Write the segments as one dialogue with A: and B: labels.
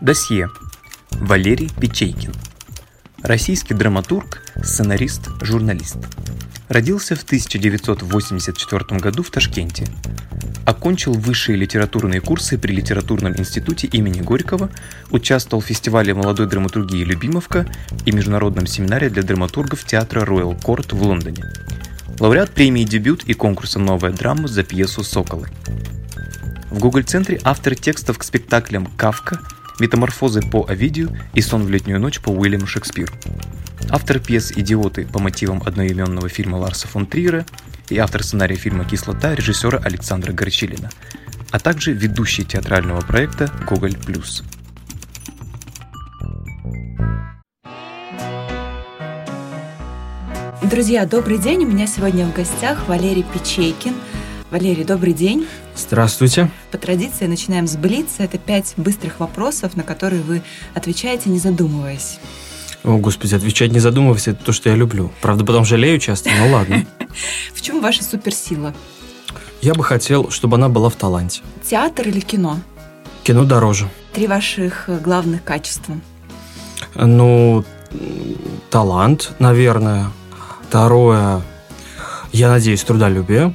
A: Досье. Валерий Печейкин. Российский драматург, сценарист, журналист. Родился в 1984 году в Ташкенте. Окончил высшие литературные курсы при Литературном институте имени Горького, участвовал в фестивале молодой драматургии «Любимовка» и международном семинаре для драматургов театра Royal Court в Лондоне. Лауреат премии «Дебют» и конкурса «Новая драма» за пьесу «Соколы». В Google-центре автор текстов к спектаклям «Кавка», «Метаморфозы по Овидию» и «Сон в летнюю ночь» по Уильяму Шекспиру. Автор пьес «Идиоты» по мотивам одноименного фильма Ларса фон Триера и автор сценария фильма «Кислота» режиссера Александра Горчилина, а также ведущий театрального проекта «Гоголь плюс».
B: Друзья, добрый день. У меня сегодня в гостях Валерий Печейкин. Валерий, добрый день.
C: Здравствуйте.
B: По традиции начинаем с Блица. Это пять быстрых вопросов, на которые вы отвечаете, не задумываясь.
C: О, господи, отвечать не задумываясь, это то, что я люблю. Правда, потом жалею часто, но ладно.
B: В чем ваша суперсила?
C: Я бы хотел, чтобы она была в таланте.
B: Театр или кино?
C: Кино дороже.
B: Три ваших э, главных качества.
C: Ну, талант, наверное. Второе, я надеюсь, трудолюбие.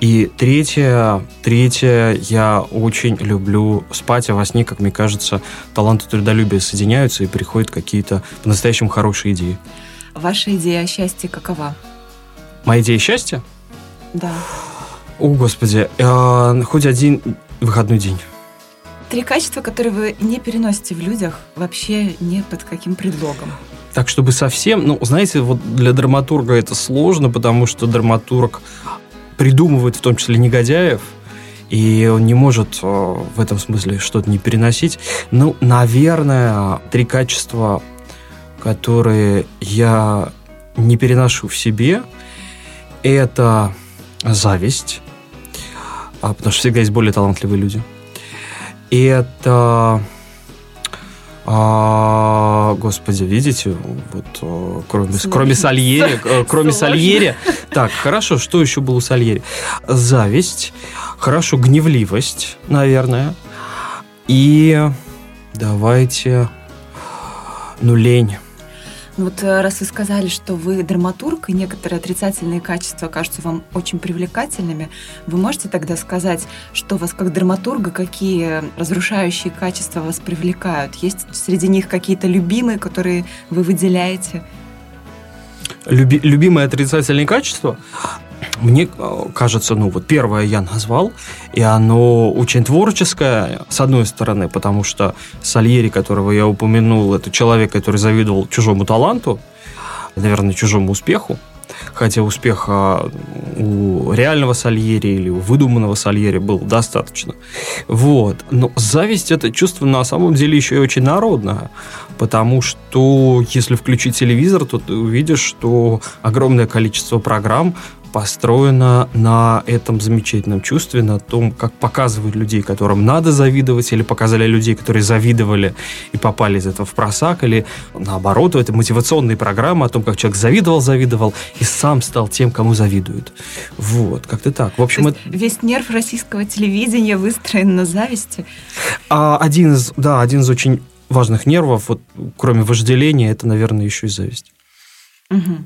C: И третье, третье, я очень люблю спать, а во сне, как мне кажется, талант и трудолюбие соединяются и приходят какие-то по-настоящему хорошие идеи.
B: Ваша идея о счастье какова?
C: Моя идея счастья?
B: Да.
C: О, господи, э, хоть один выходной день.
B: Три качества, которые вы не переносите в людях вообще ни под каким предлогом.
C: Так, чтобы совсем, ну, знаете, вот для драматурга это сложно, потому что драматург придумывает в том числе негодяев, и он не может э, в этом смысле что-то не переносить. Ну, наверное, три качества, которые я не переношу в себе, это зависть, а, потому что всегда есть более талантливые люди. Это а, господи, видите, вот э, кроме, кроме Сальери, э, кроме Сальери. Так, хорошо, что еще было у Сальери? Зависть, хорошо, гневливость, наверное. И давайте, ну, лень.
B: Ну вот э, раз вы сказали, что вы драматург, и некоторые отрицательные качества кажутся вам очень привлекательными, вы можете тогда сказать, что вас как драматурга, какие разрушающие качества вас привлекают? Есть среди них какие-то любимые, которые вы выделяете?
C: Люби, любимые отрицательные качества? Мне э, кажется, ну вот первое я назвал, и оно очень творческое, с одной стороны, потому что Сальери, которого я упомянул, это человек, который завидовал чужому таланту, наверное, чужому успеху, хотя успеха у реального Сальери или у выдуманного Сальери было достаточно. Вот. Но зависть – это чувство на самом деле еще и очень народное, потому что если включить телевизор, то ты увидишь, что огромное количество программ построена на этом замечательном чувстве, на том, как показывают людей, которым надо завидовать, или показали людей, которые завидовали и попали из этого в просак, или наоборот, это мотивационные программы о том, как человек завидовал, завидовал и сам стал тем, кому завидуют. Вот, как-то так. В общем,
B: это... весь нерв российского телевидения выстроен на зависти.
C: А один из, да, один из очень важных нервов, вот кроме вожделения, это, наверное, еще и зависть.
B: Угу.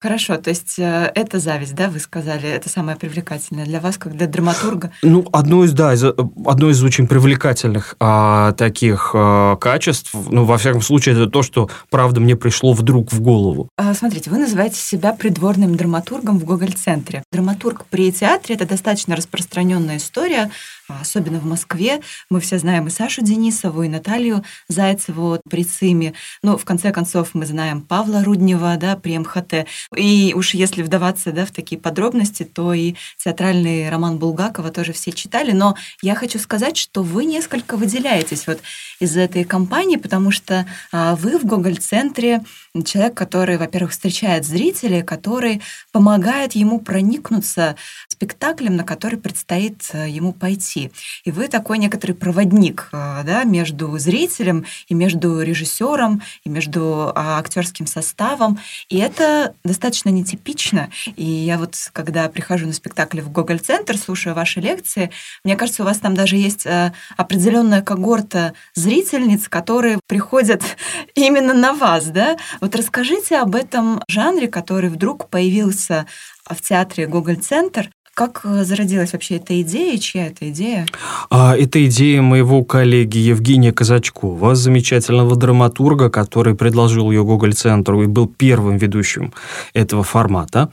B: Хорошо, то есть э, это зависть, да, вы сказали, это самое привлекательное для вас, как для драматурга?
C: Ну, одно из, да, из, одно из очень привлекательных а, таких а, качеств, ну, во всяком случае, это то, что, правда, мне пришло вдруг в голову.
B: А, смотрите, вы называете себя придворным драматургом в Гоголь-центре. Драматург при театре – это достаточно распространенная история, особенно в Москве. Мы все знаем и Сашу Денисову, и Наталью Зайцеву при ЦИМе. Ну, в конце концов, мы знаем Павла Руднева, да, при МХТ. И уж если вдаваться да, в такие подробности, то и театральный роман Булгакова тоже все читали. Но я хочу сказать, что вы несколько выделяетесь вот из этой компании, потому что а, вы в Гоголь-центре человек, который, во-первых, встречает зрителей, который помогает ему проникнуться спектаклем, на который предстоит э, ему пойти. И вы такой некоторый проводник э, да, между зрителем и между режиссером, и между а, актерским составом. И это достаточно нетипично. И я вот, когда прихожу на спектакль в Гоголь-центр, слушаю ваши лекции, мне кажется, у вас там даже есть э, определенная когорта зрительниц, которые приходят именно на вас, да? Вот расскажите об этом жанре, который вдруг появился в театре Гоголь-центр. Как э, зародилась вообще эта идея? Чья это идея?
C: А, это идея моего коллеги Евгения Казачкова, замечательного драматурга, который предложил ее Гоголь-центру и был первым ведущим этого формата.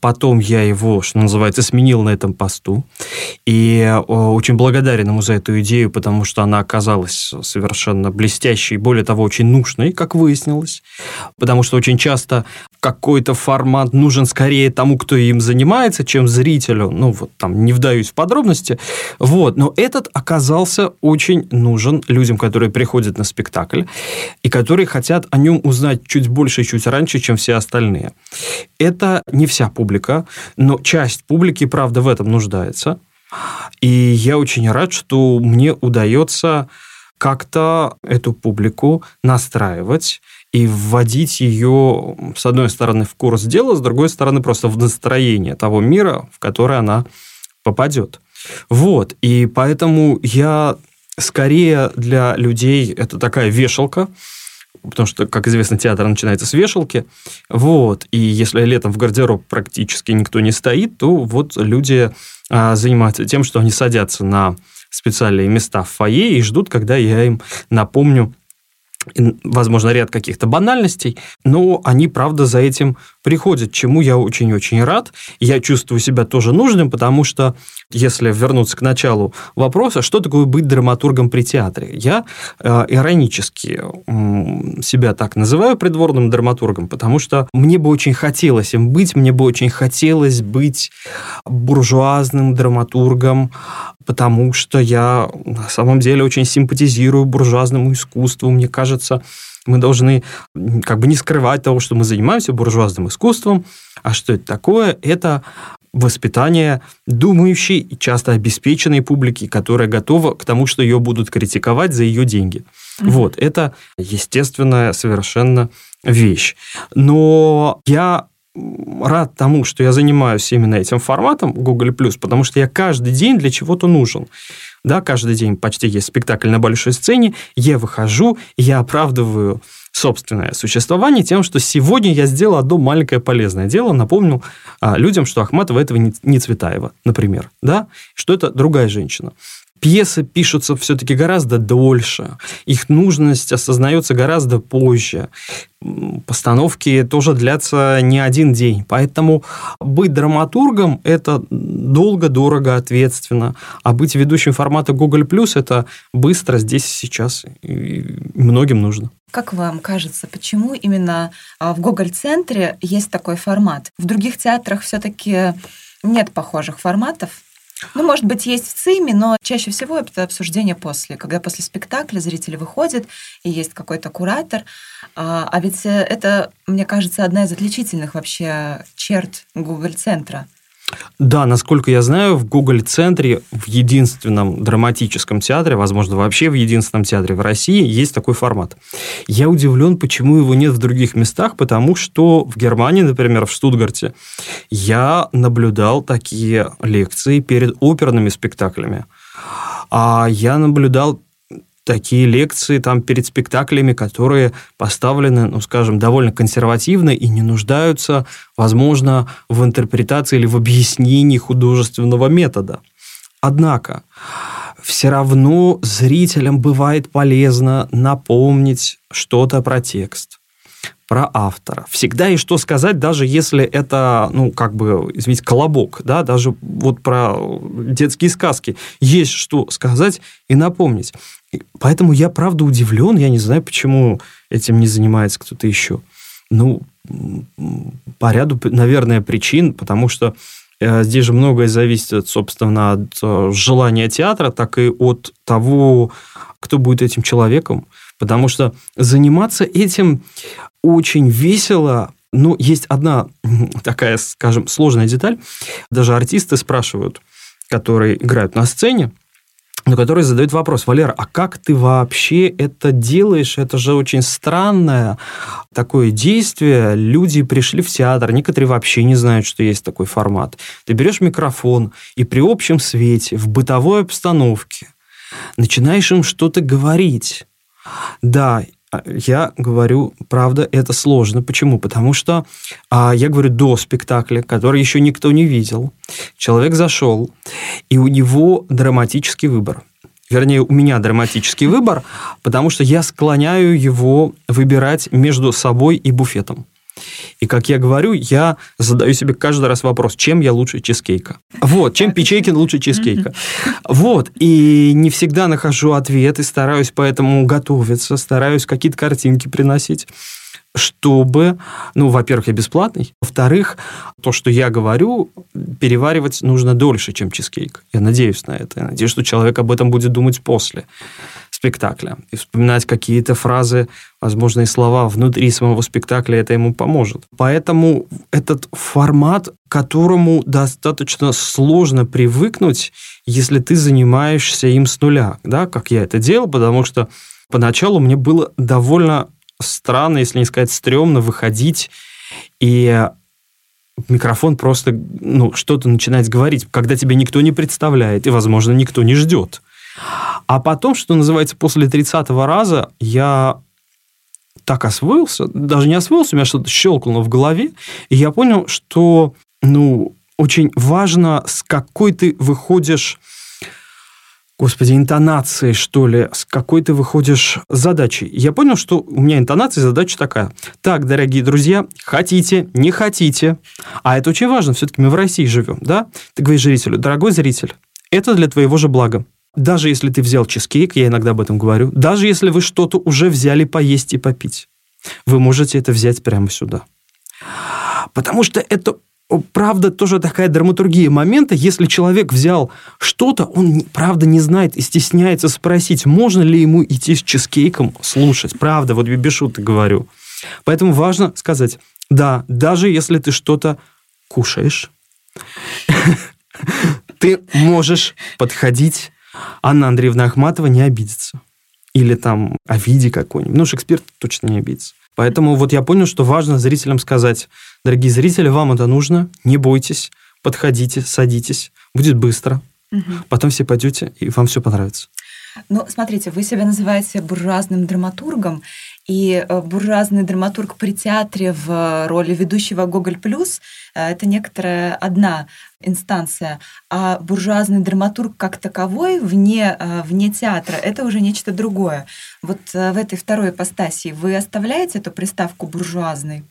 C: Потом я его, что называется, сменил на этом посту. И э, очень благодарен ему за эту идею, потому что она оказалась совершенно блестящей, более того, очень нужной, как выяснилось. Потому что очень часто какой-то формат нужен скорее тому, кто им занимается, чем зрителю. Ну, вот там не вдаюсь в подробности. Вот. Но этот оказался очень нужен людям, которые приходят на спектакль и которые хотят о нем узнать чуть больше и чуть раньше, чем все остальные. Это не вся публика но часть публики, правда, в этом нуждается. И я очень рад, что мне удается как-то эту публику настраивать и вводить ее, с одной стороны, в курс дела, с другой стороны, просто в настроение того мира, в который она попадет. Вот, и поэтому я скорее для людей это такая вешалка, потому что, как известно, театр начинается с вешалки, вот, и если летом в гардероб практически никто не стоит, то вот люди а, занимаются тем, что они садятся на специальные места в фойе и ждут, когда я им напомню возможно, ряд каких-то банальностей, но они, правда, за этим приходят, чему я очень-очень рад. Я чувствую себя тоже нужным, потому что, если вернуться к началу вопроса, что такое быть драматургом при театре? Я э, иронически э, себя так называю придворным драматургом, потому что мне бы очень хотелось им быть, мне бы очень хотелось быть буржуазным драматургом, потому что я на самом деле очень симпатизирую буржуазному искусству. Мне кажется, мы должны как бы не скрывать того, что мы занимаемся буржуазным искусством. А что это такое? Это воспитание думающей и часто обеспеченной публики, которая готова к тому, что ее будут критиковать за ее деньги. Mm-hmm. Вот, это естественная совершенно вещь. Но я рад тому, что я занимаюсь именно этим форматом Google+, потому что я каждый день для чего-то нужен. Да, каждый день почти есть спектакль на большой сцене, я выхожу, я оправдываю собственное существование тем, что сегодня я сделал одно маленькое полезное дело, напомнил а, людям, что Ахматова этого не, не Цветаева, например, да, что это другая женщина. Пьесы пишутся все-таки гораздо дольше, их нужность осознается гораздо позже. Постановки тоже длятся не один день, поэтому быть драматургом – это долго, дорого, ответственно, а быть ведущим формата Google Plus – это быстро здесь и сейчас, и многим нужно.
B: Как вам кажется, почему именно а, в Гоголь-центре есть такой формат? В других театрах все-таки нет похожих форматов, ну, может быть, есть в ЦИМе, но чаще всего это обсуждение после, когда после спектакля зрители выходят, и есть какой-то куратор. А, а ведь это, мне кажется, одна из отличительных вообще черт Google-центра –
C: да, насколько я знаю, в Гоголь-центре, в единственном драматическом театре, возможно, вообще в единственном театре в России, есть такой формат. Я удивлен, почему его нет в других местах, потому что в Германии, например, в Штутгарте, я наблюдал такие лекции перед оперными спектаклями. А я наблюдал такие лекции там перед спектаклями, которые поставлены, ну, скажем, довольно консервативно и не нуждаются, возможно, в интерпретации или в объяснении художественного метода. Однако, все равно зрителям бывает полезно напомнить что-то про текст, про автора. Всегда есть что сказать, даже если это, ну, как бы, извините, колобок, да, даже вот про детские сказки есть что сказать и напомнить. Поэтому я, правда, удивлен, я не знаю, почему этим не занимается кто-то еще. Ну, по ряду, наверное, причин, потому что э, здесь же многое зависит, собственно, от э, желания театра, так и от того, кто будет этим человеком. Потому что заниматься этим очень весело. Но есть одна такая, скажем, сложная деталь. Даже артисты спрашивают, которые играют на сцене, но которые задают вопрос, Валера, а как ты вообще это делаешь? Это же очень странное такое действие. Люди пришли в театр, некоторые вообще не знают, что есть такой формат. Ты берешь микрофон и при общем свете, в бытовой обстановке, начинаешь им что-то говорить. Да, я говорю, правда, это сложно. Почему? Потому что а, я говорю до спектакля, который еще никто не видел. Человек зашел, и у него драматический выбор. Вернее, у меня драматический выбор, потому что я склоняю его выбирать между собой и буфетом. И, как я говорю, я задаю себе каждый раз вопрос, чем я лучше чизкейка. Вот, чем Печейкин лучше чизкейка. Вот, и не всегда нахожу ответ, и стараюсь поэтому готовиться, стараюсь какие-то картинки приносить чтобы, ну, во-первых, я бесплатный, во-вторых, то, что я говорю, переваривать нужно дольше, чем чизкейк. Я надеюсь на это. Я надеюсь, что человек об этом будет думать после спектакля. И вспоминать какие-то фразы, возможные слова внутри самого спектакля, это ему поможет. Поэтому этот формат, которому достаточно сложно привыкнуть, если ты занимаешься им с нуля, да, как я это делал, потому что поначалу мне было довольно странно, если не сказать стрёмно, выходить и микрофон просто ну, что-то начинает говорить, когда тебя никто не представляет и, возможно, никто не ждет. А потом, что называется, после 30-го раза я так освоился, даже не освоился, у меня что-то щелкнуло в голове, и я понял, что, ну, очень важно, с какой ты выходишь господи, интонацией, что ли, с какой ты выходишь задачей. Я понял, что у меня интонация задача такая. Так, дорогие друзья, хотите, не хотите, а это очень важно, все-таки мы в России живем, да? Ты говоришь зрителю, дорогой зритель, это для твоего же блага даже если ты взял чизкейк, я иногда об этом говорю, даже если вы что-то уже взяли поесть и попить, вы можете это взять прямо сюда. Потому что это правда, тоже такая драматургия момента, если человек взял что-то, он, правда, не знает и стесняется спросить, можно ли ему идти с чизкейком слушать. Правда, вот без шуток говорю. Поэтому важно сказать, да, даже если ты что-то кушаешь, ты можешь подходить Анна Андреевна Ахматова не обидится. Или там Овидий какой-нибудь. Ну, Шекспир точно не обидится. Поэтому вот я понял, что важно зрителям сказать, дорогие зрители, вам это нужно, не бойтесь, подходите, садитесь, будет быстро. Угу. Потом все пойдете, и вам все понравится.
B: Ну, смотрите, вы себя называете буржуазным драматургом, и э, буржуазный драматург при театре в роли ведущего Гоголь плюс э, это некоторая одна инстанция, а буржуазный драматург как таковой вне, э, вне театра это уже нечто другое. Вот в этой второй ипостаси вы оставляете эту приставку буржуазный?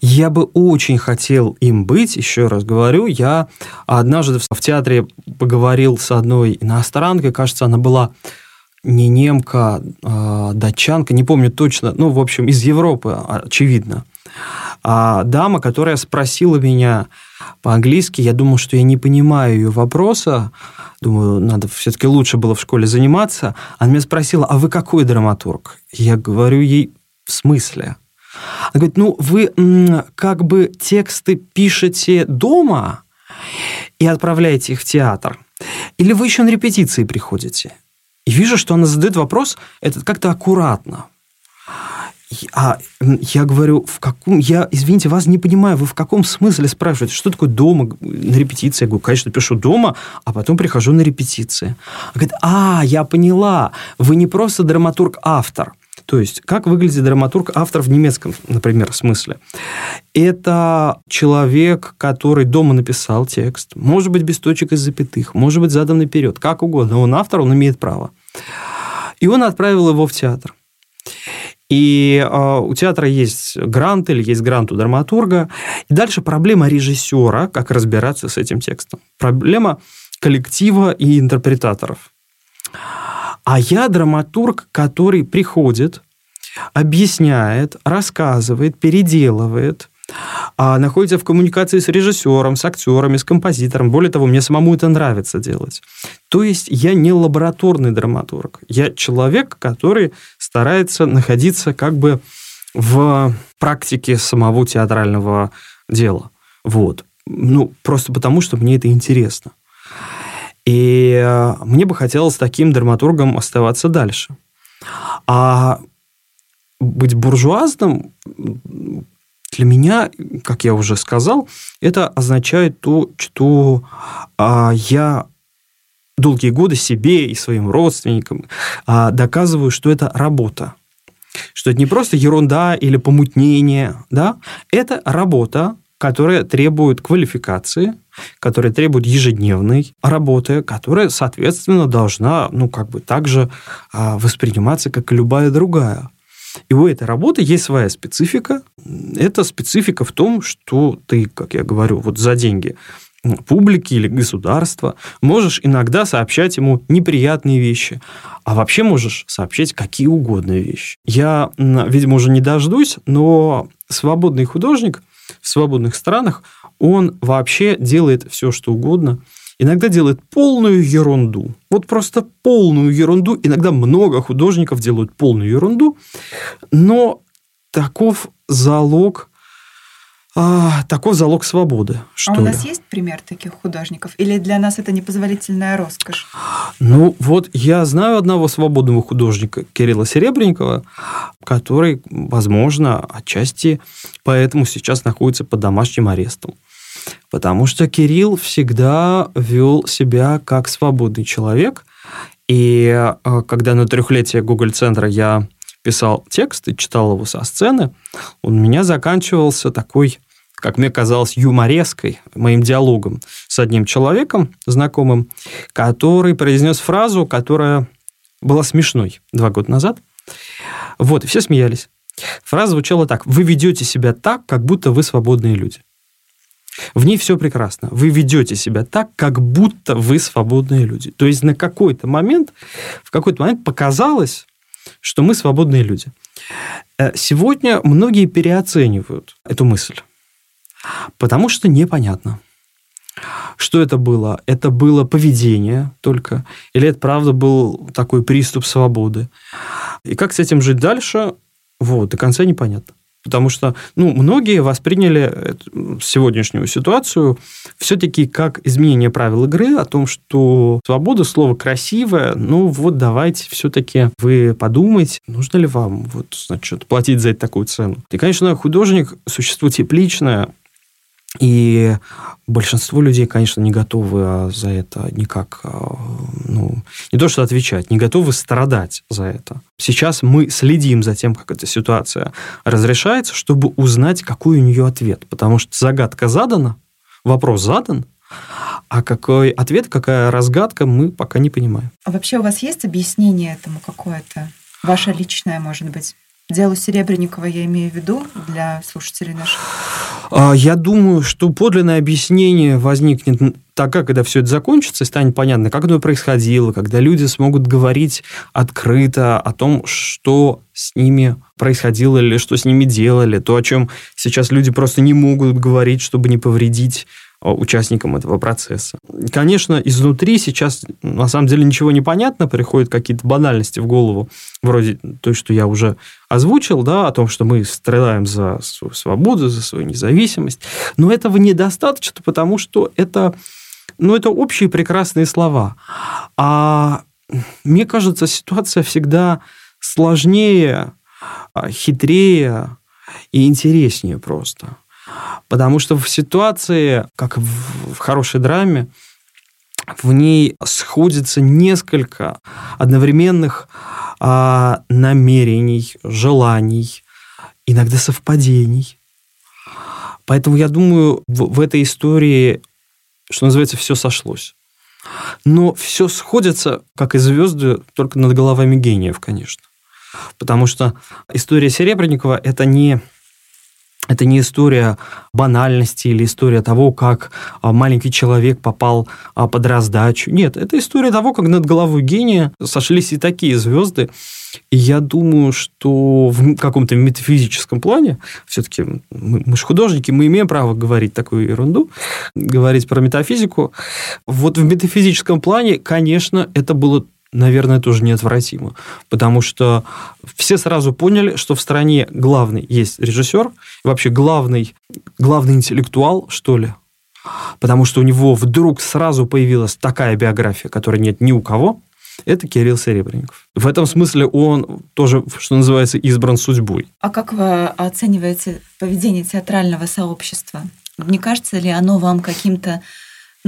C: Я бы очень хотел им быть, еще раз говорю. Я однажды в театре поговорил с одной иностранкой, кажется, она была не немка, а датчанка, не помню точно, ну, в общем, из Европы, очевидно. А дама, которая спросила меня по-английски, я думал, что я не понимаю ее вопроса, думаю, надо все-таки лучше было в школе заниматься. Она меня спросила, а вы какой драматург? Я говорю ей, в смысле? Она говорит, ну, вы как бы тексты пишете дома и отправляете их в театр, или вы еще на репетиции приходите? И вижу, что она задает вопрос этот как-то аккуратно. А я говорю, в каком... Я, извините, вас не понимаю, вы в каком смысле спрашиваете, что такое дома на репетиции? Я говорю, конечно, пишу дома, а потом прихожу на репетиции. Она говорит, а, я поняла, вы не просто драматург-автор, то есть, как выглядит драматург-автор в немецком, например, смысле? Это человек, который дома написал текст, может быть, без точек и запятых, может быть, задан наперед, как угодно. Он автор, он имеет право. И он отправил его в театр. И э, у театра есть грант или есть грант у драматурга. И дальше проблема режиссера, как разбираться с этим текстом. Проблема коллектива и интерпретаторов. А я драматург, который приходит, объясняет, рассказывает, переделывает, а находится в коммуникации с режиссером, с актерами, с композитором. Более того, мне самому это нравится делать. То есть я не лабораторный драматург. Я человек, который старается находиться как бы в практике самого театрального дела. Вот. Ну, просто потому, что мне это интересно. И э, мне бы хотелось таким драматургом оставаться дальше. А быть буржуазным для меня, как я уже сказал, это означает то, что а, я долгие годы себе и своим родственникам а, доказываю, что это работа. Что это не просто ерунда или помутнение, да? Это работа, которая требует квалификации, которая требует ежедневной работы, которая, соответственно, должна, ну, как бы также а, восприниматься, как и любая другая. И у этой работы есть своя специфика. Это специфика в том, что ты, как я говорю, вот за деньги публики или государства, можешь иногда сообщать ему неприятные вещи, а вообще можешь сообщать какие угодно вещи. Я, видимо, уже не дождусь, но свободный художник в свободных странах, он вообще делает все, что угодно – иногда делает полную ерунду. Вот просто полную ерунду. Иногда много художников делают полную ерунду, но таков залог а, такой залог свободы.
B: Что а у нас ли. есть пример таких художников? Или для нас это непозволительная роскошь?
C: Ну, вот я знаю одного свободного художника, Кирилла Серебренникова, который, возможно, отчасти поэтому сейчас находится под домашним арестом. Потому что Кирилл всегда вел себя как свободный человек. И э, когда на трехлетие Google-центра я писал текст и читал его со сцены, он у меня заканчивался такой, как мне казалось, юмореской, моим диалогом с одним человеком, знакомым, который произнес фразу, которая была смешной два года назад. Вот, и все смеялись. Фраза звучала так. Вы ведете себя так, как будто вы свободные люди. В ней все прекрасно. Вы ведете себя так, как будто вы свободные люди. То есть на какой-то момент, в какой-то момент показалось, что мы свободные люди. Э, сегодня многие переоценивают эту мысль, потому что непонятно. Что это было? Это было поведение только? Или это правда был такой приступ свободы? И как с этим жить дальше? Вот, до конца непонятно. Потому что ну, многие восприняли сегодняшнюю ситуацию все-таки как изменение правил игры, о том, что свобода слово красивое, ну вот давайте все-таки вы подумайте, нужно ли вам вот, значит, платить за это такую цену. И, конечно, художник – существо тепличное, и большинство людей, конечно, не готовы а, за это никак, а, ну, не то что отвечать, не готовы страдать за это. Сейчас мы следим за тем, как эта ситуация разрешается, чтобы узнать, какой у нее ответ. Потому что загадка задана, вопрос задан, а какой ответ, какая разгадка, мы пока не понимаем.
B: А вообще у вас есть объяснение этому какое-то? Ваше личное, может быть? Делу Серебренникова я имею в виду для слушателей наших?
C: А, я думаю, что подлинное объяснение возникнет тогда, когда все это закончится, и станет понятно, как оно происходило, когда люди смогут говорить открыто о том, что с ними происходило или что с ними делали, то, о чем сейчас люди просто не могут говорить, чтобы не повредить участникам этого процесса. Конечно, изнутри сейчас на самом деле ничего не понятно, приходят какие-то банальности в голову, вроде той, что я уже озвучил, да, о том, что мы страдаем за свою свободу, за свою независимость, но этого недостаточно, потому что это, ну, это общие прекрасные слова. А мне кажется, ситуация всегда сложнее, а, хитрее и интереснее просто. Потому что в ситуации, как в, в хорошей драме, в ней сходится несколько одновременных а, намерений, желаний, иногда совпадений. Поэтому я думаю, в, в этой истории, что называется, все сошлось. Но все сходится, как и звезды, только над головами гениев, конечно. Потому что история Серебренникова – это не это не история банальности или история того, как а, маленький человек попал а, под раздачу. Нет, это история того, как над головой гения сошлись и такие звезды. И я думаю, что в каком-то метафизическом плане, все-таки мы, мы же художники, мы имеем право говорить такую ерунду, говорить про метафизику. Вот в метафизическом плане, конечно, это было наверное, тоже неотвратимо. Потому что все сразу поняли, что в стране главный есть режиссер, вообще главный, главный интеллектуал, что ли. Потому что у него вдруг сразу появилась такая биография, которой нет ни у кого. Это Кирилл Серебренников. В этом смысле он тоже, что называется, избран судьбой.
B: А как вы оцениваете поведение театрального сообщества? Не кажется ли оно вам каким-то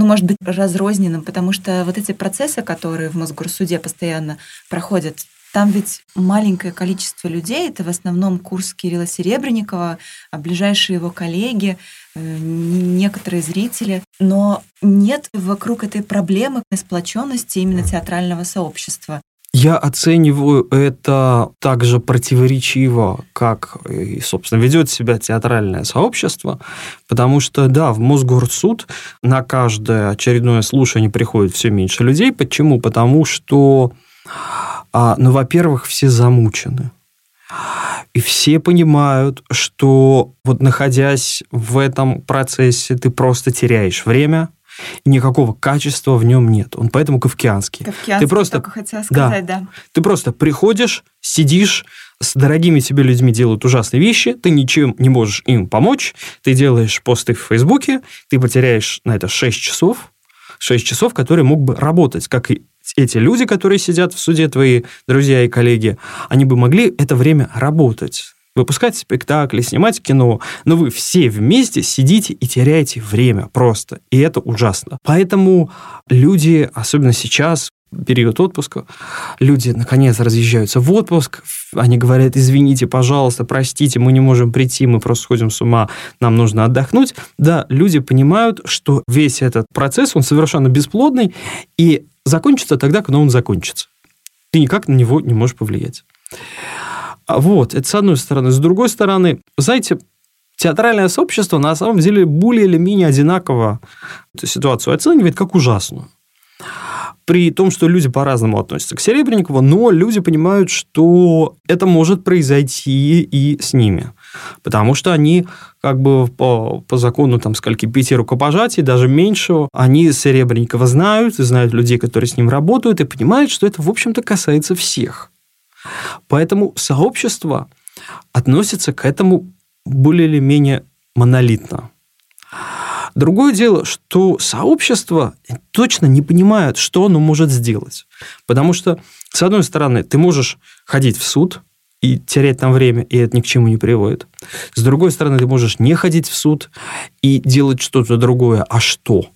B: ну, может быть, разрозненным, потому что вот эти процессы, которые в Мосгорсуде постоянно проходят, там ведь маленькое количество людей, это в основном курс Кирилла Серебренникова, а ближайшие его коллеги, э, некоторые зрители, но нет вокруг этой проблемы сплоченности именно театрального сообщества.
C: Я оцениваю это так же противоречиво, как, и, собственно, ведет себя театральное сообщество, потому что, да, в Мосгорсуд на каждое очередное слушание приходит все меньше людей. Почему? Потому что, а, ну, во-первых, все замучены. И все понимают, что вот находясь в этом процессе, ты просто теряешь время – никакого качества в нем нет. Он поэтому кавкианский.
B: Кавкианский, ты просто, только хотела сказать, да, да.
C: Ты просто приходишь, сидишь, с дорогими тебе людьми делают ужасные вещи, ты ничем не можешь им помочь, ты делаешь посты в Фейсбуке, ты потеряешь на это 6 часов, 6 часов, которые мог бы работать, как и эти люди, которые сидят в суде, твои друзья и коллеги, они бы могли это время работать выпускать спектакли, снимать кино, но вы все вместе сидите и теряете время просто. И это ужасно. Поэтому люди, особенно сейчас, период отпуска, люди наконец разъезжаются в отпуск, они говорят, извините, пожалуйста, простите, мы не можем прийти, мы просто сходим с ума, нам нужно отдохнуть. Да, люди понимают, что весь этот процесс, он совершенно бесплодный, и закончится тогда, когда он закончится. Ты никак на него не можешь повлиять. А вот, это с одной стороны. С другой стороны, знаете, театральное сообщество на самом деле более или менее одинаково эту ситуацию оценивает как ужасную. При том, что люди по-разному относятся к Серебренникову, но люди понимают, что это может произойти и с ними. Потому что они как бы по, по закону там скольки пяти рукопожатий, даже меньше, они Серебренникова знают, и знают людей, которые с ним работают, и понимают, что это, в общем-то, касается всех. Поэтому сообщество относится к этому более или менее монолитно. Другое дело, что сообщество точно не понимает, что оно может сделать. Потому что, с одной стороны, ты можешь ходить в суд и терять там время, и это ни к чему не приводит. С другой стороны, ты можешь не ходить в суд и делать что-то другое. А что?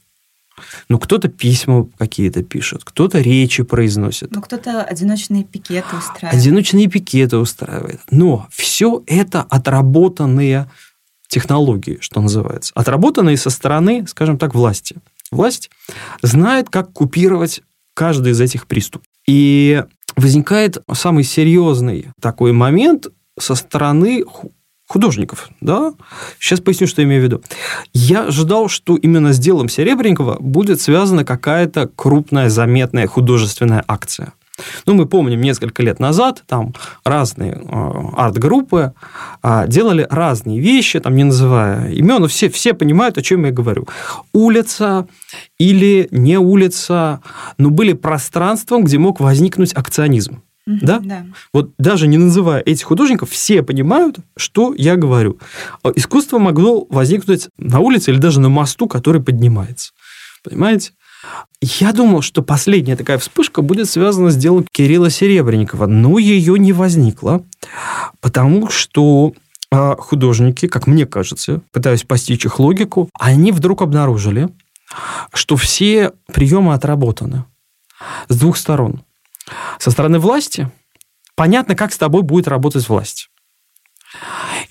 C: Ну, кто-то письма какие-то пишет, кто-то речи произносит.
B: Ну, кто-то одиночные пикеты устраивает.
C: Одиночные пикеты устраивает. Но все это отработанные технологии, что называется. Отработанные со стороны, скажем так, власти. Власть знает, как купировать каждый из этих приступов. И возникает самый серьезный такой момент со стороны художников, да? Сейчас поясню, что я имею в виду. Я ожидал, что именно с делом Серебренникова будет связана какая-то крупная, заметная художественная акция. Ну, мы помним, несколько лет назад там разные э, арт-группы э, делали разные вещи, там не называя имен, но все, все понимают, о чем я говорю. Улица или не улица, но были пространством, где мог возникнуть акционизм да? да? Вот даже не называя этих художников, все понимают, что я говорю. А искусство могло возникнуть на улице или даже на мосту, который поднимается. Понимаете? Я думал, что последняя такая вспышка будет связана с делом Кирилла Серебренникова, но ее не возникло, потому что а, художники, как мне кажется, пытаюсь постичь их логику, они вдруг обнаружили, что все приемы отработаны с двух сторон. Со стороны власти понятно, как с тобой будет работать власть.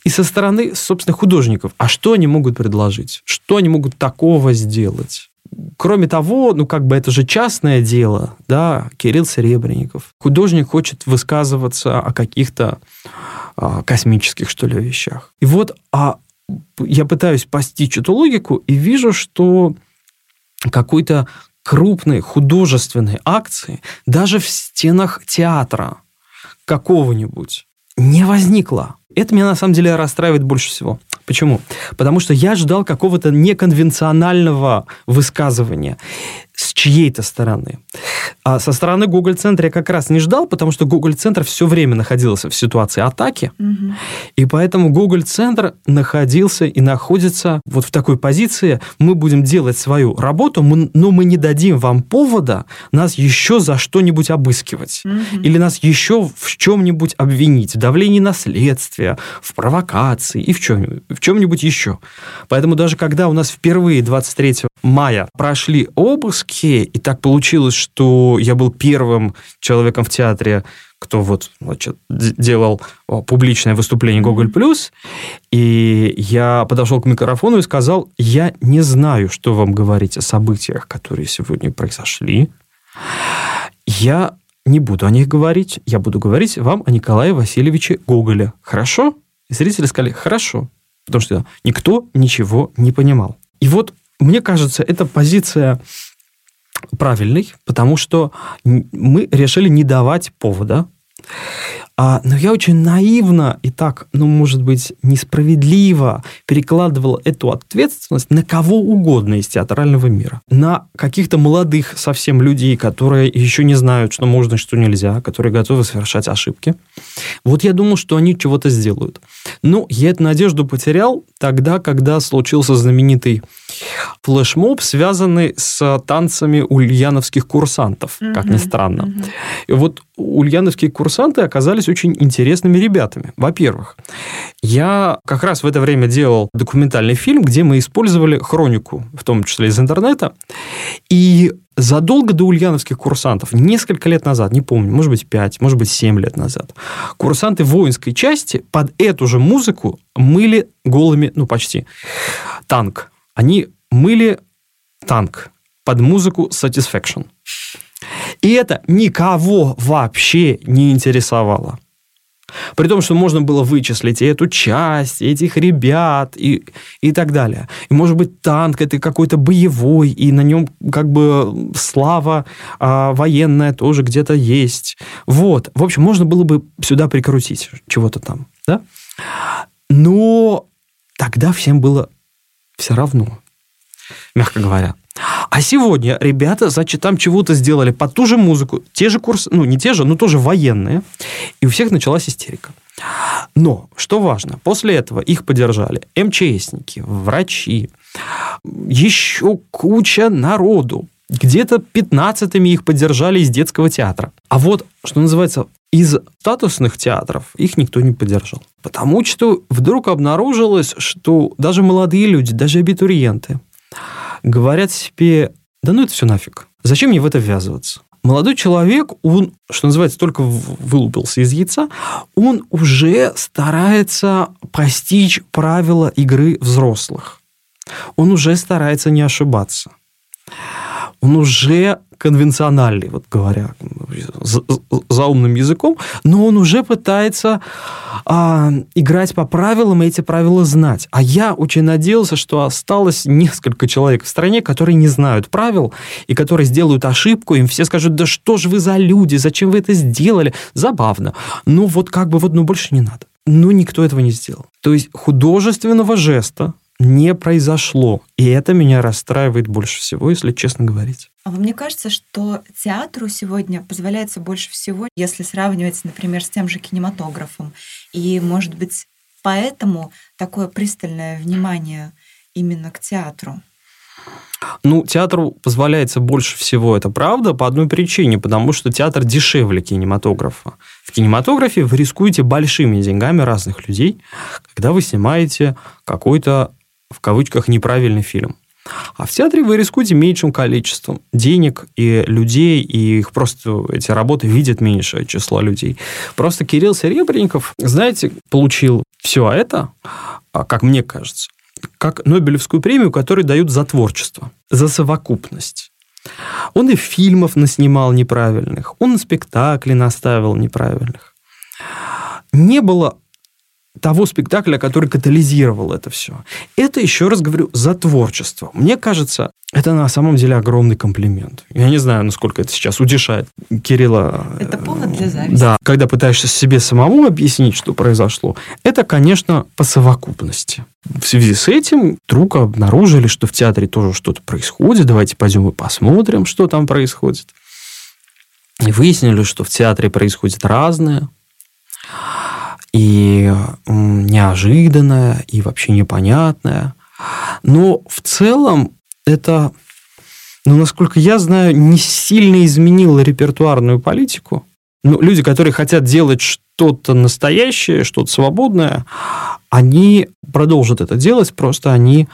C: И со стороны, собственно, художников. А что они могут предложить? Что они могут такого сделать? кроме того, ну, как бы это же частное дело, да, Кирилл Серебренников. Художник хочет высказываться о каких-то а, космических, что ли, вещах. И вот а, я пытаюсь постичь эту логику и вижу, что какой-то крупной художественной акции даже в стенах театра какого-нибудь не возникло. Это меня на самом деле расстраивает больше всего. Почему? Потому что я ждал какого-то неконвенционального высказывания с чьей-то стороны. А со стороны Google центра я как раз не ждал, потому что Google центр все время находился в ситуации атаки, угу. и поэтому Google центр находился и находится вот в такой позиции: мы будем делать свою работу, но мы не дадим вам повода нас еще за что-нибудь обыскивать угу. или нас еще в чем-нибудь обвинить, в давлении на следствие, в провокации и в чем-нибудь, в чем-нибудь еще. Поэтому даже когда у нас впервые 23 мая прошли обыски, и так получилось, что я был первым человеком в театре, кто вот значит, делал публичное выступление Google+, и я подошел к микрофону и сказал, я не знаю, что вам говорить о событиях, которые сегодня произошли. Я не буду о них говорить, я буду говорить вам о Николае Васильевиче Гоголе. Хорошо? И зрители сказали, хорошо, потому что никто ничего не понимал. И вот мне кажется, эта позиция правильной, потому что мы решили не давать повода. А, но я очень наивно и так, ну, может быть, несправедливо перекладывал эту ответственность на кого угодно из театрального мира. На каких-то молодых совсем людей, которые еще не знают, что можно, что нельзя, которые готовы совершать ошибки. Вот я думал, что они чего-то сделают. Но я эту надежду потерял тогда, когда случился знаменитый флешмоб, связанный с танцами ульяновских курсантов, mm-hmm. как ни странно. Mm-hmm. И вот ульяновские курсанты оказались очень интересными ребятами. Во-первых, я как раз в это время делал документальный фильм, где мы использовали хронику, в том числе из интернета, и задолго до ульяновских курсантов, несколько лет назад, не помню, может быть, 5, может быть, 7 лет назад, курсанты воинской части под эту же музыку мыли голыми, ну, почти, танк они мыли танк под музыку Satisfaction. И это никого вообще не интересовало. При том, что можно было вычислить и эту часть, и этих ребят, и, и так далее. И, может быть, танк это какой-то боевой, и на нем как бы слава а, военная тоже где-то есть. Вот. В общем, можно было бы сюда прикрутить чего-то там. Да? Но тогда всем было все равно, мягко говоря. А сегодня ребята, значит, там чего-то сделали под ту же музыку, те же курсы, ну, не те же, но тоже военные, и у всех началась истерика. Но, что важно, после этого их поддержали МЧСники, врачи, еще куча народу. Где-то 15-ми их поддержали из детского театра. А вот, что называется, из статусных театров их никто не поддержал. Потому что вдруг обнаружилось, что даже молодые люди, даже абитуриенты говорят себе, да ну это все нафиг. Зачем мне в это ввязываться? Молодой человек, он, что называется, только вылупился из яйца, он уже старается постичь правила игры взрослых. Он уже старается не ошибаться. Он уже конвенциональный, вот говоря за, умным языком, но он уже пытается а, играть по правилам и эти правила знать. А я очень надеялся, что осталось несколько человек в стране, которые не знают правил и которые сделают ошибку, им все скажут, да что же вы за люди, зачем вы это сделали? Забавно. Ну вот как бы вот, ну больше не надо. Но никто этого не сделал. То есть художественного жеста не произошло. И это меня расстраивает больше всего, если честно говорить.
B: А мне кажется, что театру сегодня позволяется больше всего, если сравнивать, например, с тем же кинематографом. И, может быть, поэтому такое пристальное внимание именно к театру.
C: Ну, театру позволяется больше всего, это правда, по одной причине, потому что театр дешевле кинематографа. В кинематографе вы рискуете большими деньгами разных людей, когда вы снимаете какой-то в кавычках неправильный фильм. А в театре вы рискуете меньшим количеством денег и людей, и их просто эти работы видят меньшее число людей. Просто Кирилл Серебренников, знаете, получил все это, а, как мне кажется, как Нобелевскую премию, которую дают за творчество, за совокупность. Он и фильмов наснимал неправильных, он спектакли наставил неправильных. Не было того спектакля, который катализировал это все. Это, еще раз говорю, за творчество. Мне кажется, это на самом деле огромный комплимент. Я не знаю, насколько это сейчас утешает Кирилла.
B: Это повод для зависти.
C: Да, когда пытаешься себе самому объяснить, что произошло, это, конечно, по совокупности. В связи с этим вдруг обнаружили, что в театре тоже что-то происходит. Давайте пойдем и посмотрим, что там происходит. И выяснили, что в театре происходит разное и неожиданное, и вообще непонятное. Но в целом это, ну, насколько я знаю, не сильно изменило репертуарную политику. Ну, люди, которые хотят делать что-то настоящее, что-то свободное, они продолжат это делать, просто они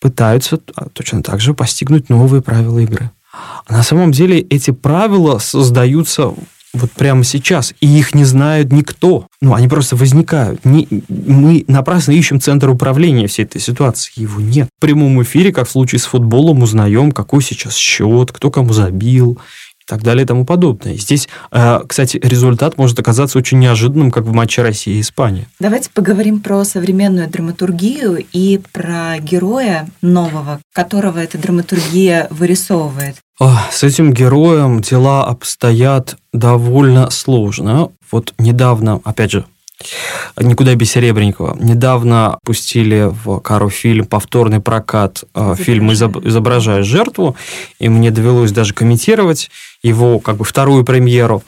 C: пытаются точно так же постигнуть новые правила игры. А на самом деле эти правила создаются вот прямо сейчас, и их не знает никто. Ну, они просто возникают. Не, мы напрасно ищем центр управления всей этой ситуации. Его нет. В прямом эфире, как в случае с футболом, узнаем, какой сейчас счет, кто кому забил, и так далее и тому подобное. Здесь, э, кстати, результат может оказаться очень неожиданным, как в матче России и Испании.
B: Давайте поговорим про современную драматургию и про героя нового, которого эта драматургия вырисовывает.
C: С этим героем дела обстоят довольно сложно. Вот недавно, опять же, Никуда без Серебренникова. Недавно пустили в Кару фильм повторный прокат э, фильм «Изображая жертву», и мне довелось даже комментировать его как бы вторую премьеру.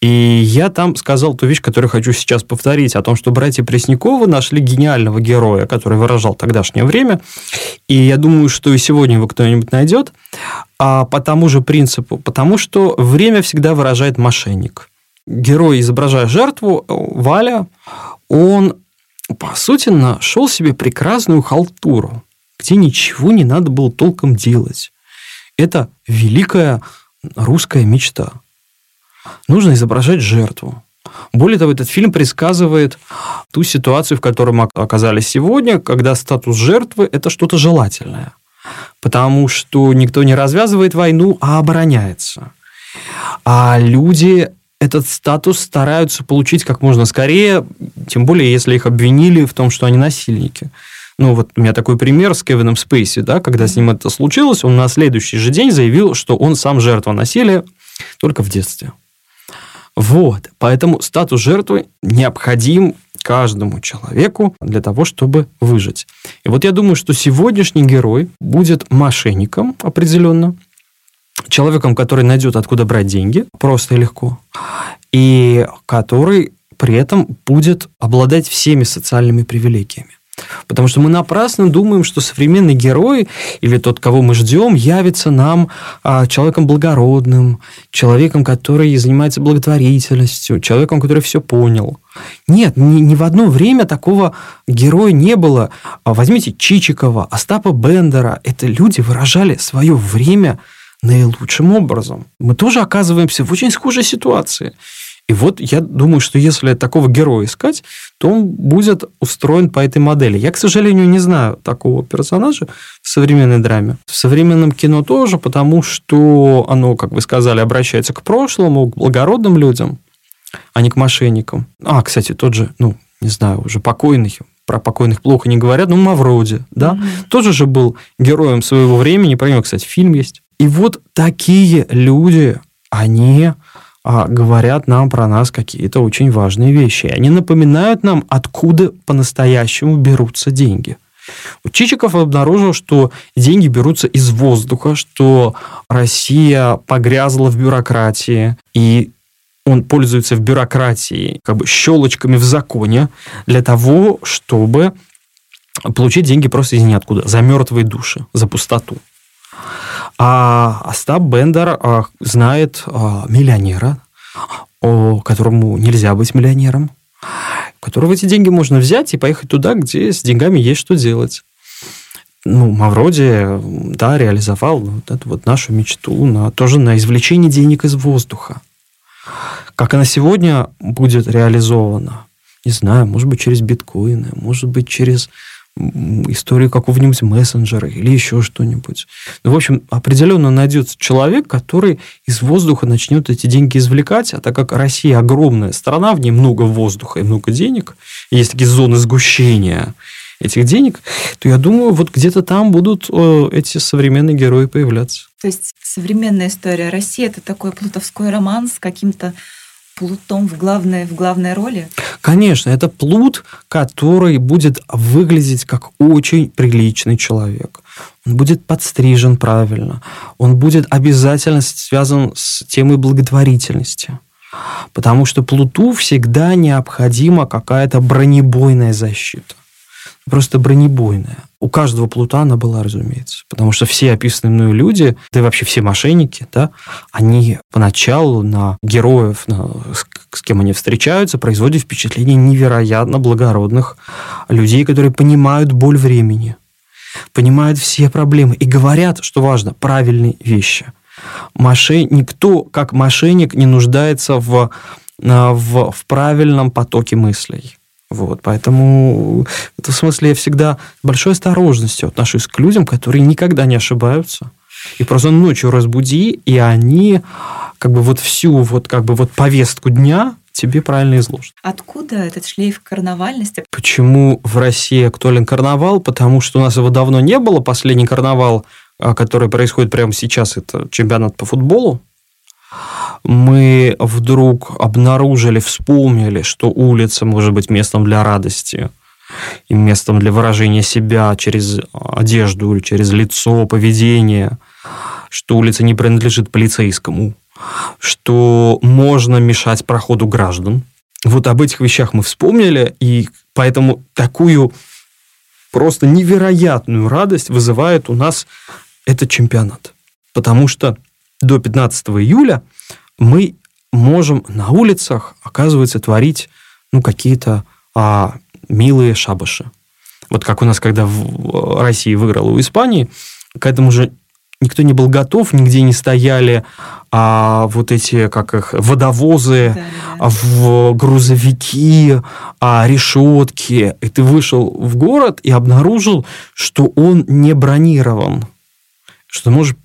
C: И я там сказал ту вещь, которую хочу сейчас повторить, о том, что братья Пресняковы нашли гениального героя, который выражал тогдашнее время. И я думаю, что и сегодня его кто-нибудь найдет. А по тому же принципу, потому что время всегда выражает мошенник герой, изображая жертву, Валя, он, по сути, нашел себе прекрасную халтуру, где ничего не надо было толком делать. Это великая русская мечта. Нужно изображать жертву. Более того, этот фильм предсказывает ту ситуацию, в которой мы оказались сегодня, когда статус жертвы – это что-то желательное. Потому что никто не развязывает войну, а обороняется. А люди этот статус стараются получить как можно скорее, тем более, если их обвинили в том, что они насильники. Ну, вот у меня такой пример с Кевином Спейси, да, когда с ним это случилось, он на следующий же день заявил, что он сам жертва насилия только в детстве. Вот, поэтому статус жертвы необходим каждому человеку для того, чтобы выжить. И вот я думаю, что сегодняшний герой будет мошенником определенно, человеком, который найдет, откуда брать деньги, просто и легко, и который при этом будет обладать всеми социальными привилегиями. Потому что мы напрасно думаем, что современный герой или тот, кого мы ждем, явится нам а, человеком благородным, человеком, который занимается благотворительностью, человеком, который все понял. Нет, ни, ни в одно время такого героя не было. А возьмите Чичикова, Остапа Бендера. Это люди выражали свое время наилучшим образом. Мы тоже оказываемся в очень схожей ситуации. И вот я думаю, что если такого героя искать, то он будет устроен по этой модели. Я, к сожалению, не знаю такого персонажа в современной драме. В современном кино тоже, потому что оно, как вы сказали, обращается к прошлому, к благородным людям, а не к мошенникам. А, кстати, тот же, ну, не знаю, уже покойный, про покойных плохо не говорят, ну, Мавроди, да, mm-hmm. тоже же был героем своего времени, про него, кстати, фильм есть. И вот такие люди, они а, говорят нам про нас какие-то очень важные вещи. Они напоминают нам, откуда по-настоящему берутся деньги. Чичиков обнаружил, что деньги берутся из воздуха, что Россия погрязла в бюрократии, и он пользуется в бюрократии как бы щелочками в законе для того, чтобы получить деньги просто из ниоткуда, за мертвые души, за пустоту. А Остап Бендер а, знает а, миллионера, о которому нельзя быть миллионером, которого эти деньги можно взять и поехать туда, где с деньгами есть что делать. Ну, Мавроди, да, реализовал вот эту вот нашу мечту на, тоже на извлечение денег из воздуха. Как она сегодня будет реализована? Не знаю, может быть, через биткоины, может быть, через историю какого-нибудь мессенджера или еще что-нибудь. Ну, в общем, определенно найдется человек, который из воздуха начнет эти деньги извлекать, а так как Россия огромная страна, в ней много воздуха и много денег, есть такие зоны сгущения этих денег, то я думаю, вот где-то там будут э, эти современные герои появляться.
B: То есть современная история России это такой плутовской роман с каким-то Плутом в главной, в главной роли?
C: Конечно, это Плут, который будет выглядеть как очень приличный человек. Он будет подстрижен правильно. Он будет обязательно связан с темой благотворительности. Потому что Плуту всегда необходима какая-то бронебойная защита просто бронебойная. У каждого Плута она была, разумеется. Потому что все описанные мною люди, да и вообще все мошенники, да, они поначалу на героев, на, с, с кем они встречаются, производят впечатление невероятно благородных людей, которые понимают боль времени, понимают все проблемы и говорят, что важно, правильные вещи. Мошен... Никто, как мошенник, не нуждается в, в, в правильном потоке мыслей. Вот, поэтому в этом смысле я всегда большой осторожностью отношусь к людям, которые никогда не ошибаются. И просто ночью разбуди, и они как бы вот всю вот как бы вот повестку дня тебе правильно изложат.
B: Откуда этот шлейф карнавальности?
C: Почему в России актуален карнавал? Потому что у нас его давно не было. Последний карнавал, а, который происходит прямо сейчас, это чемпионат по футболу мы вдруг обнаружили, вспомнили, что улица может быть местом для радости и местом для выражения себя через одежду или через лицо, поведение, что улица не принадлежит полицейскому, что можно мешать проходу граждан. Вот об этих вещах мы вспомнили, и поэтому такую просто невероятную радость вызывает у нас этот чемпионат. Потому что до 15 июля мы можем на улицах, оказывается, творить ну, какие-то а, милые шабаши. Вот как у нас, когда в России выиграла у Испании, к этому же никто не был готов, нигде не стояли а, вот эти, как их, водовозы, да, да. в грузовики, а, решетки. И ты вышел в город и обнаружил, что он не бронирован. Что ты можешь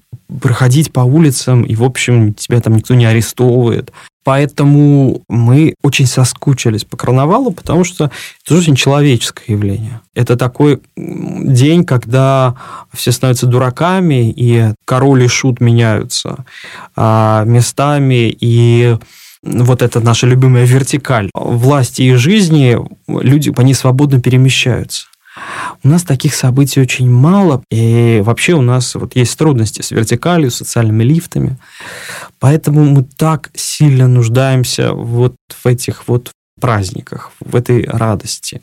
C: проходить по улицам, и, в общем, тебя там никто не арестовывает. Поэтому мы очень соскучились по карнавалу, потому что это очень человеческое явление. Это такой день, когда все становятся дураками, и король и шут меняются а, местами, и вот это наша любимая вертикаль власти и жизни, люди, они свободно перемещаются. У нас таких событий очень мало, и вообще у нас вот есть трудности с вертикалью, социальными лифтами, поэтому мы так сильно нуждаемся вот в этих вот праздниках, в этой радости.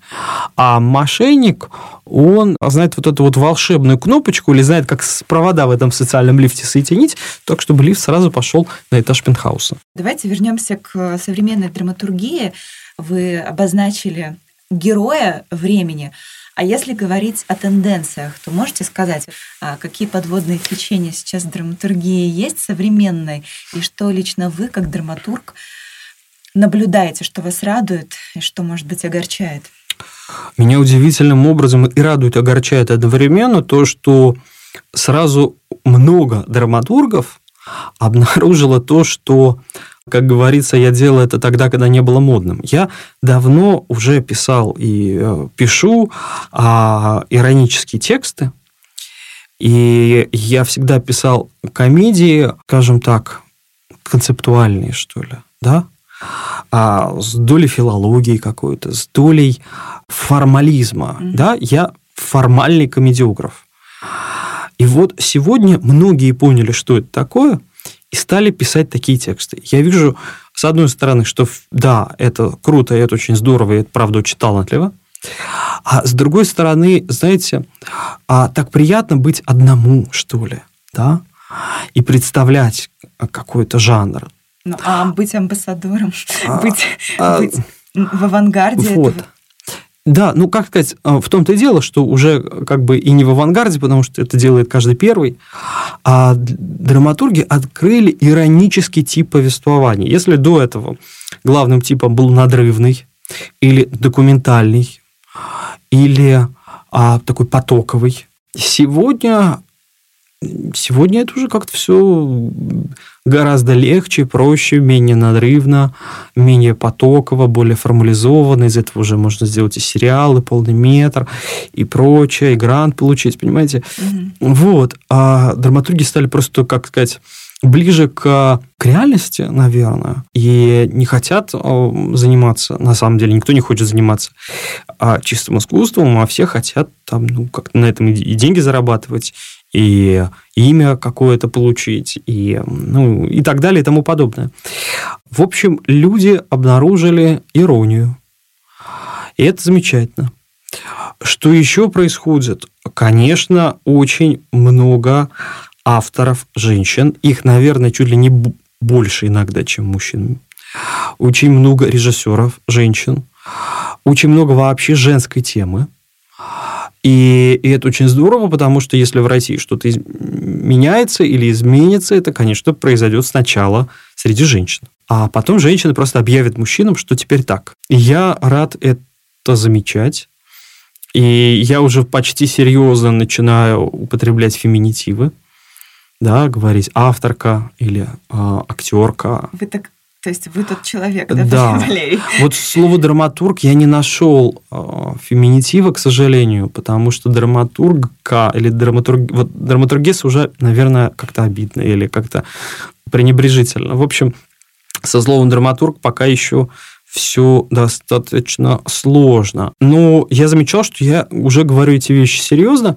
C: А мошенник, он знает вот эту вот волшебную кнопочку или знает, как провода в этом социальном лифте соединить, так, чтобы лифт сразу пошел на этаж пентхауса.
B: Давайте вернемся к современной драматургии. Вы обозначили героя времени. А если говорить о тенденциях, то можете сказать, а, какие подводные течения сейчас в драматургии есть современной, и что лично вы, как драматург, наблюдаете, что вас радует и что, может быть, огорчает?
C: Меня удивительным образом и радует, и огорчает одновременно то, что сразу много драматургов обнаружило то, что как говорится, я делал это тогда, когда не было модным. Я давно уже писал и э, пишу а, иронические тексты, и я всегда писал комедии, скажем так, концептуальные, что ли, да, а, с долей филологии какой-то, с долей формализма, mm-hmm. да, я формальный комедиограф. И вот сегодня многие поняли, что это такое – и стали писать такие тексты. Я вижу, с одной стороны, что да, это круто, и это очень здорово, и это, правда, очень талантливо. А с другой стороны, знаете, а так приятно быть одному, что ли, да, и представлять какой-то жанр.
B: Ну, а быть амбассадором, а, быть, а, быть в авангарде вот. этого
C: да, ну как сказать, а, в том-то и дело, что уже как бы и не в авангарде, потому что это делает каждый первый, а драматурги открыли иронический тип повествования. Если до этого главным типом был надрывный или документальный, или а, такой потоковый. Сегодня, сегодня это уже как-то все гораздо легче, проще, менее надрывно, менее потоково, более формализованно. Из этого уже можно сделать и сериалы, полный метр, и прочее, и грант получить, понимаете? Mm-hmm. Вот. А драматурги стали просто, как сказать, ближе к, к реальности, наверное, и не хотят э, заниматься, на самом деле никто не хочет заниматься а, чистым искусством, а все хотят там, ну, как на этом и деньги зарабатывать, и имя какое-то получить, и, ну, и так далее, и тому подобное. В общем, люди обнаружили иронию. И это замечательно. Что еще происходит? Конечно, очень много авторов женщин. Их, наверное, чуть ли не больше иногда, чем мужчин. Очень много режиссеров женщин. Очень много вообще женской темы. И, и это очень здорово, потому что если в России что-то из... меняется или изменится, это, конечно, произойдет сначала среди женщин. А потом женщины просто объявят мужчинам, что теперь так. И я рад это замечать. И я уже почти серьезно начинаю употреблять феминитивы да, говорить авторка или э, актерка.
B: Вы так то есть вы тот человек, да,
C: да. Валерий? Вот слово драматург я не нашел э, феминитива, к сожалению, потому что драматургка или драматург... Вот драматургес уже, наверное, как-то обидно или как-то пренебрежительно. В общем, со словом драматург пока еще все достаточно сложно. Но я замечал, что я уже говорю эти вещи серьезно,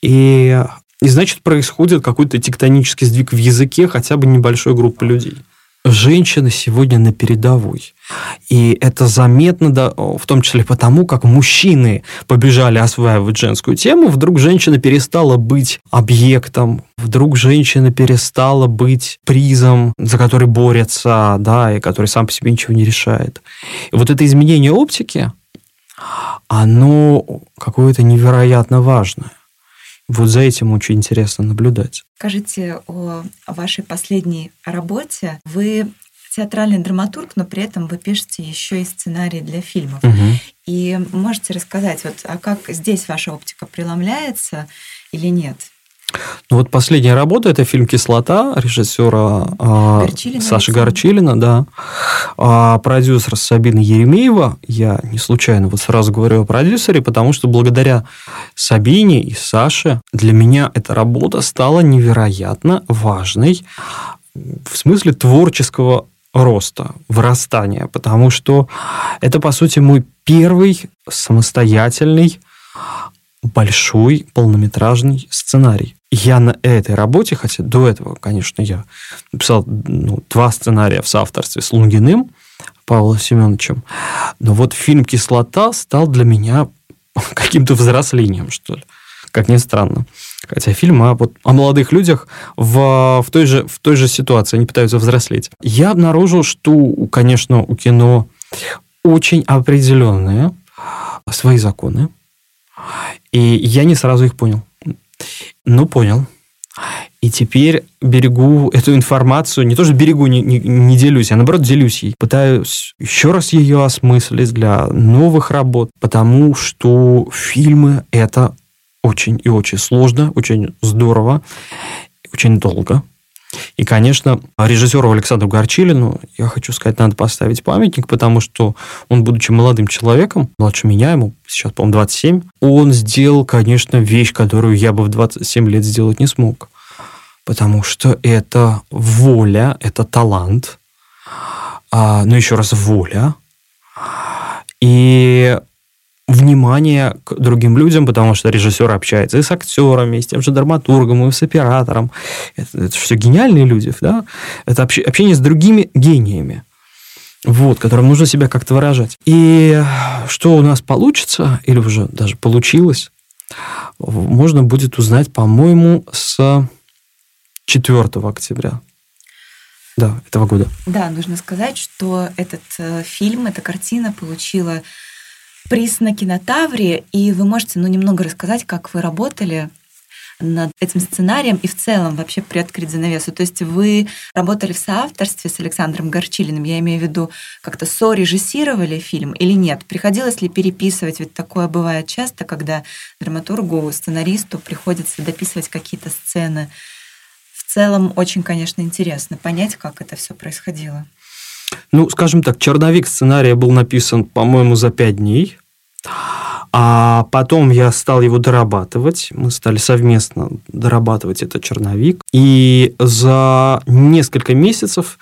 C: и и значит, происходит какой-то тектонический сдвиг в языке хотя бы небольшой группы людей. Женщины сегодня на передовой. И это заметно, да, в том числе потому, как мужчины побежали осваивать женскую тему, вдруг женщина перестала быть объектом, вдруг женщина перестала быть призом, за который борется, да, и который сам по себе ничего не решает. И вот это изменение оптики, оно какое-то невероятно важное. Вот за этим очень интересно наблюдать.
B: Скажите о вашей последней работе. Вы театральный драматург, но при этом вы пишете еще и сценарии для фильмов. Угу. И можете рассказать, вот, а как здесь ваша оптика преломляется или нет?
C: Ну вот последняя работа это фильм "Кислота" режиссера а, Горчилина, Саши Горчилина, да, а продюсер Сабина Еремеева. Я не случайно вот сразу говорю о продюсере, потому что благодаря Сабине и Саше для меня эта работа стала невероятно важной в смысле творческого роста, вырастания, потому что это, по сути, мой первый самостоятельный большой полнометражный сценарий. Я на этой работе, хотя до этого, конечно, я написал ну, два сценария в соавторстве с Лунгиным, Павлом Семеновичем, но вот фильм «Кислота» стал для меня каким-то взрослением, что ли, как ни странно. Хотя фильм о, вот, о молодых людях в, в, той же, в той же ситуации, они пытаются взрослеть. Я обнаружил, что, конечно, у кино очень определенные свои законы, и я не сразу их понял. Ну, понял. И теперь берегу эту информацию, не то что берегу, не, не, не делюсь, а наоборот делюсь ей. Пытаюсь еще раз ее осмыслить для новых работ, потому что фильмы – это очень и очень сложно, очень здорово, очень долго. И, конечно, режиссеру Александру Горчилину, я хочу сказать, надо поставить памятник, потому что он, будучи молодым человеком, младше меня, ему сейчас, по-моему, 27, он сделал, конечно, вещь, которую я бы в 27 лет сделать не смог. Потому что это воля, это талант, а, но еще раз воля. И внимание к другим людям, потому что режиссер общается и с актерами, и с тем же драматургом, и с оператором. Это, это все гениальные люди, да? Это общение с другими гениями, вот, которым нужно себя как-то выражать. И что у нас получится, или уже даже получилось, можно будет узнать, по-моему, с 4 октября. Да, этого года.
B: Да, нужно сказать, что этот э, фильм, эта картина получила приз на кинотавре, и вы можете ну, немного рассказать, как вы работали над этим сценарием и в целом вообще приоткрыть занавесу. То есть вы работали в соавторстве с Александром Горчилиным, я имею в виду, как-то сорежиссировали фильм или нет? Приходилось ли переписывать? Ведь такое бывает часто, когда драматургу, сценаристу приходится дописывать какие-то сцены. В целом очень, конечно, интересно понять, как это все происходило.
C: Ну, скажем так, черновик сценария был написан, по-моему, за пять дней. А потом я стал его дорабатывать. Мы стали совместно дорабатывать этот черновик. И за несколько месяцев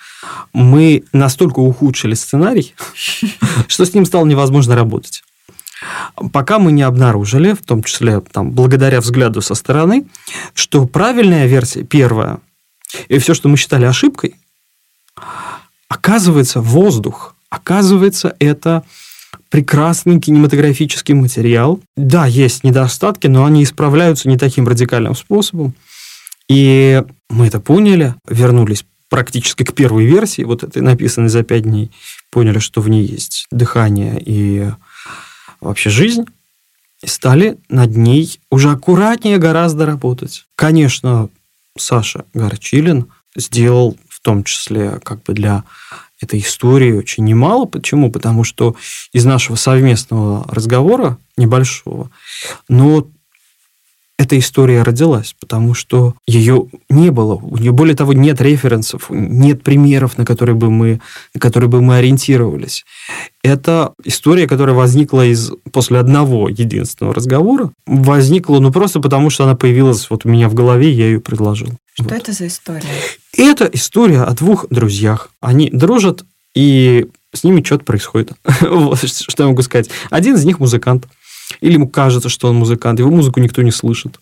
C: мы настолько ухудшили сценарий, что с ним стало невозможно работать. Пока мы не обнаружили, в том числе там, благодаря взгляду со стороны, что правильная версия, первая, и все, что мы считали ошибкой, оказывается воздух. Оказывается, это прекрасный кинематографический материал. Да, есть недостатки, но они исправляются не таким радикальным способом. И мы это поняли, вернулись практически к первой версии, вот этой написанной за пять дней, поняли, что в ней есть дыхание и вообще жизнь, и стали над ней уже аккуратнее гораздо работать. Конечно, Саша Горчилин сделал в том числе как бы для этой истории очень немало. Почему? Потому что из нашего совместного разговора, небольшого, но эта история родилась, потому что ее не было. У нее, более того, нет референсов, нет примеров, на которые бы мы, на которые бы мы ориентировались. Это история, которая возникла из, после одного единственного разговора. Возникла, ну, просто потому, что она появилась вот у меня в голове, я ее предложил.
B: Что вот. это за история?
C: Это история о двух друзьях. Они дружат, и с ними что-то происходит. вот, что я могу сказать. Один из них музыкант. Или ему кажется, что он музыкант, его музыку никто не слышит.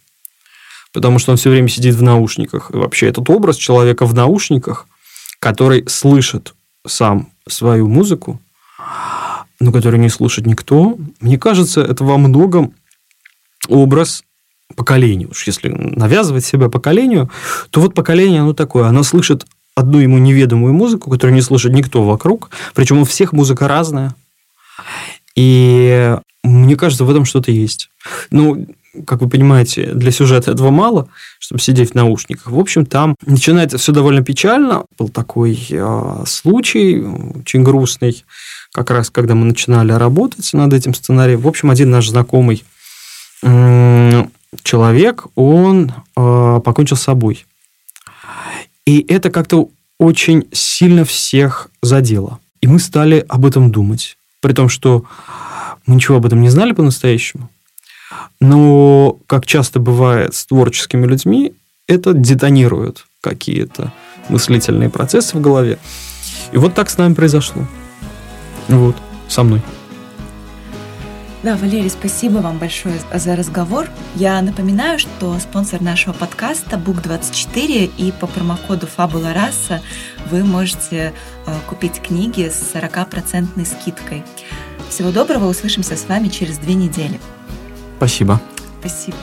C: Потому что он все время сидит в наушниках. И вообще этот образ человека в наушниках, который слышит сам свою музыку, но который не слушает никто, мне кажется, это во многом образ поколению. Уж если навязывать себя поколению, то вот поколение, оно такое, оно слышит одну ему неведомую музыку, которую не слышит никто вокруг, причем у всех музыка разная. И мне кажется, в этом что-то есть. Ну, как вы понимаете, для сюжета этого мало, чтобы сидеть в наушниках. В общем, там начинается все довольно печально. Был такой э, случай, очень грустный, как раз когда мы начинали работать над этим сценарием. В общем, один наш знакомый э, человек, он э, покончил с собой. И это как-то очень сильно всех задело. И мы стали об этом думать. При том, что мы ничего об этом не знали по-настоящему. Но, как часто бывает с творческими людьми, это детонирует какие-то мыслительные процессы в голове. И вот так с нами произошло. Вот, со мной.
B: Да, Валерий, спасибо вам большое за разговор. Я напоминаю, что спонсор нашего подкаста Book24 и по промокоду Фабула Раса вы можете э, купить книги с 40% скидкой. Всего доброго, услышимся с вами через две недели.
C: Спасибо.
B: Спасибо.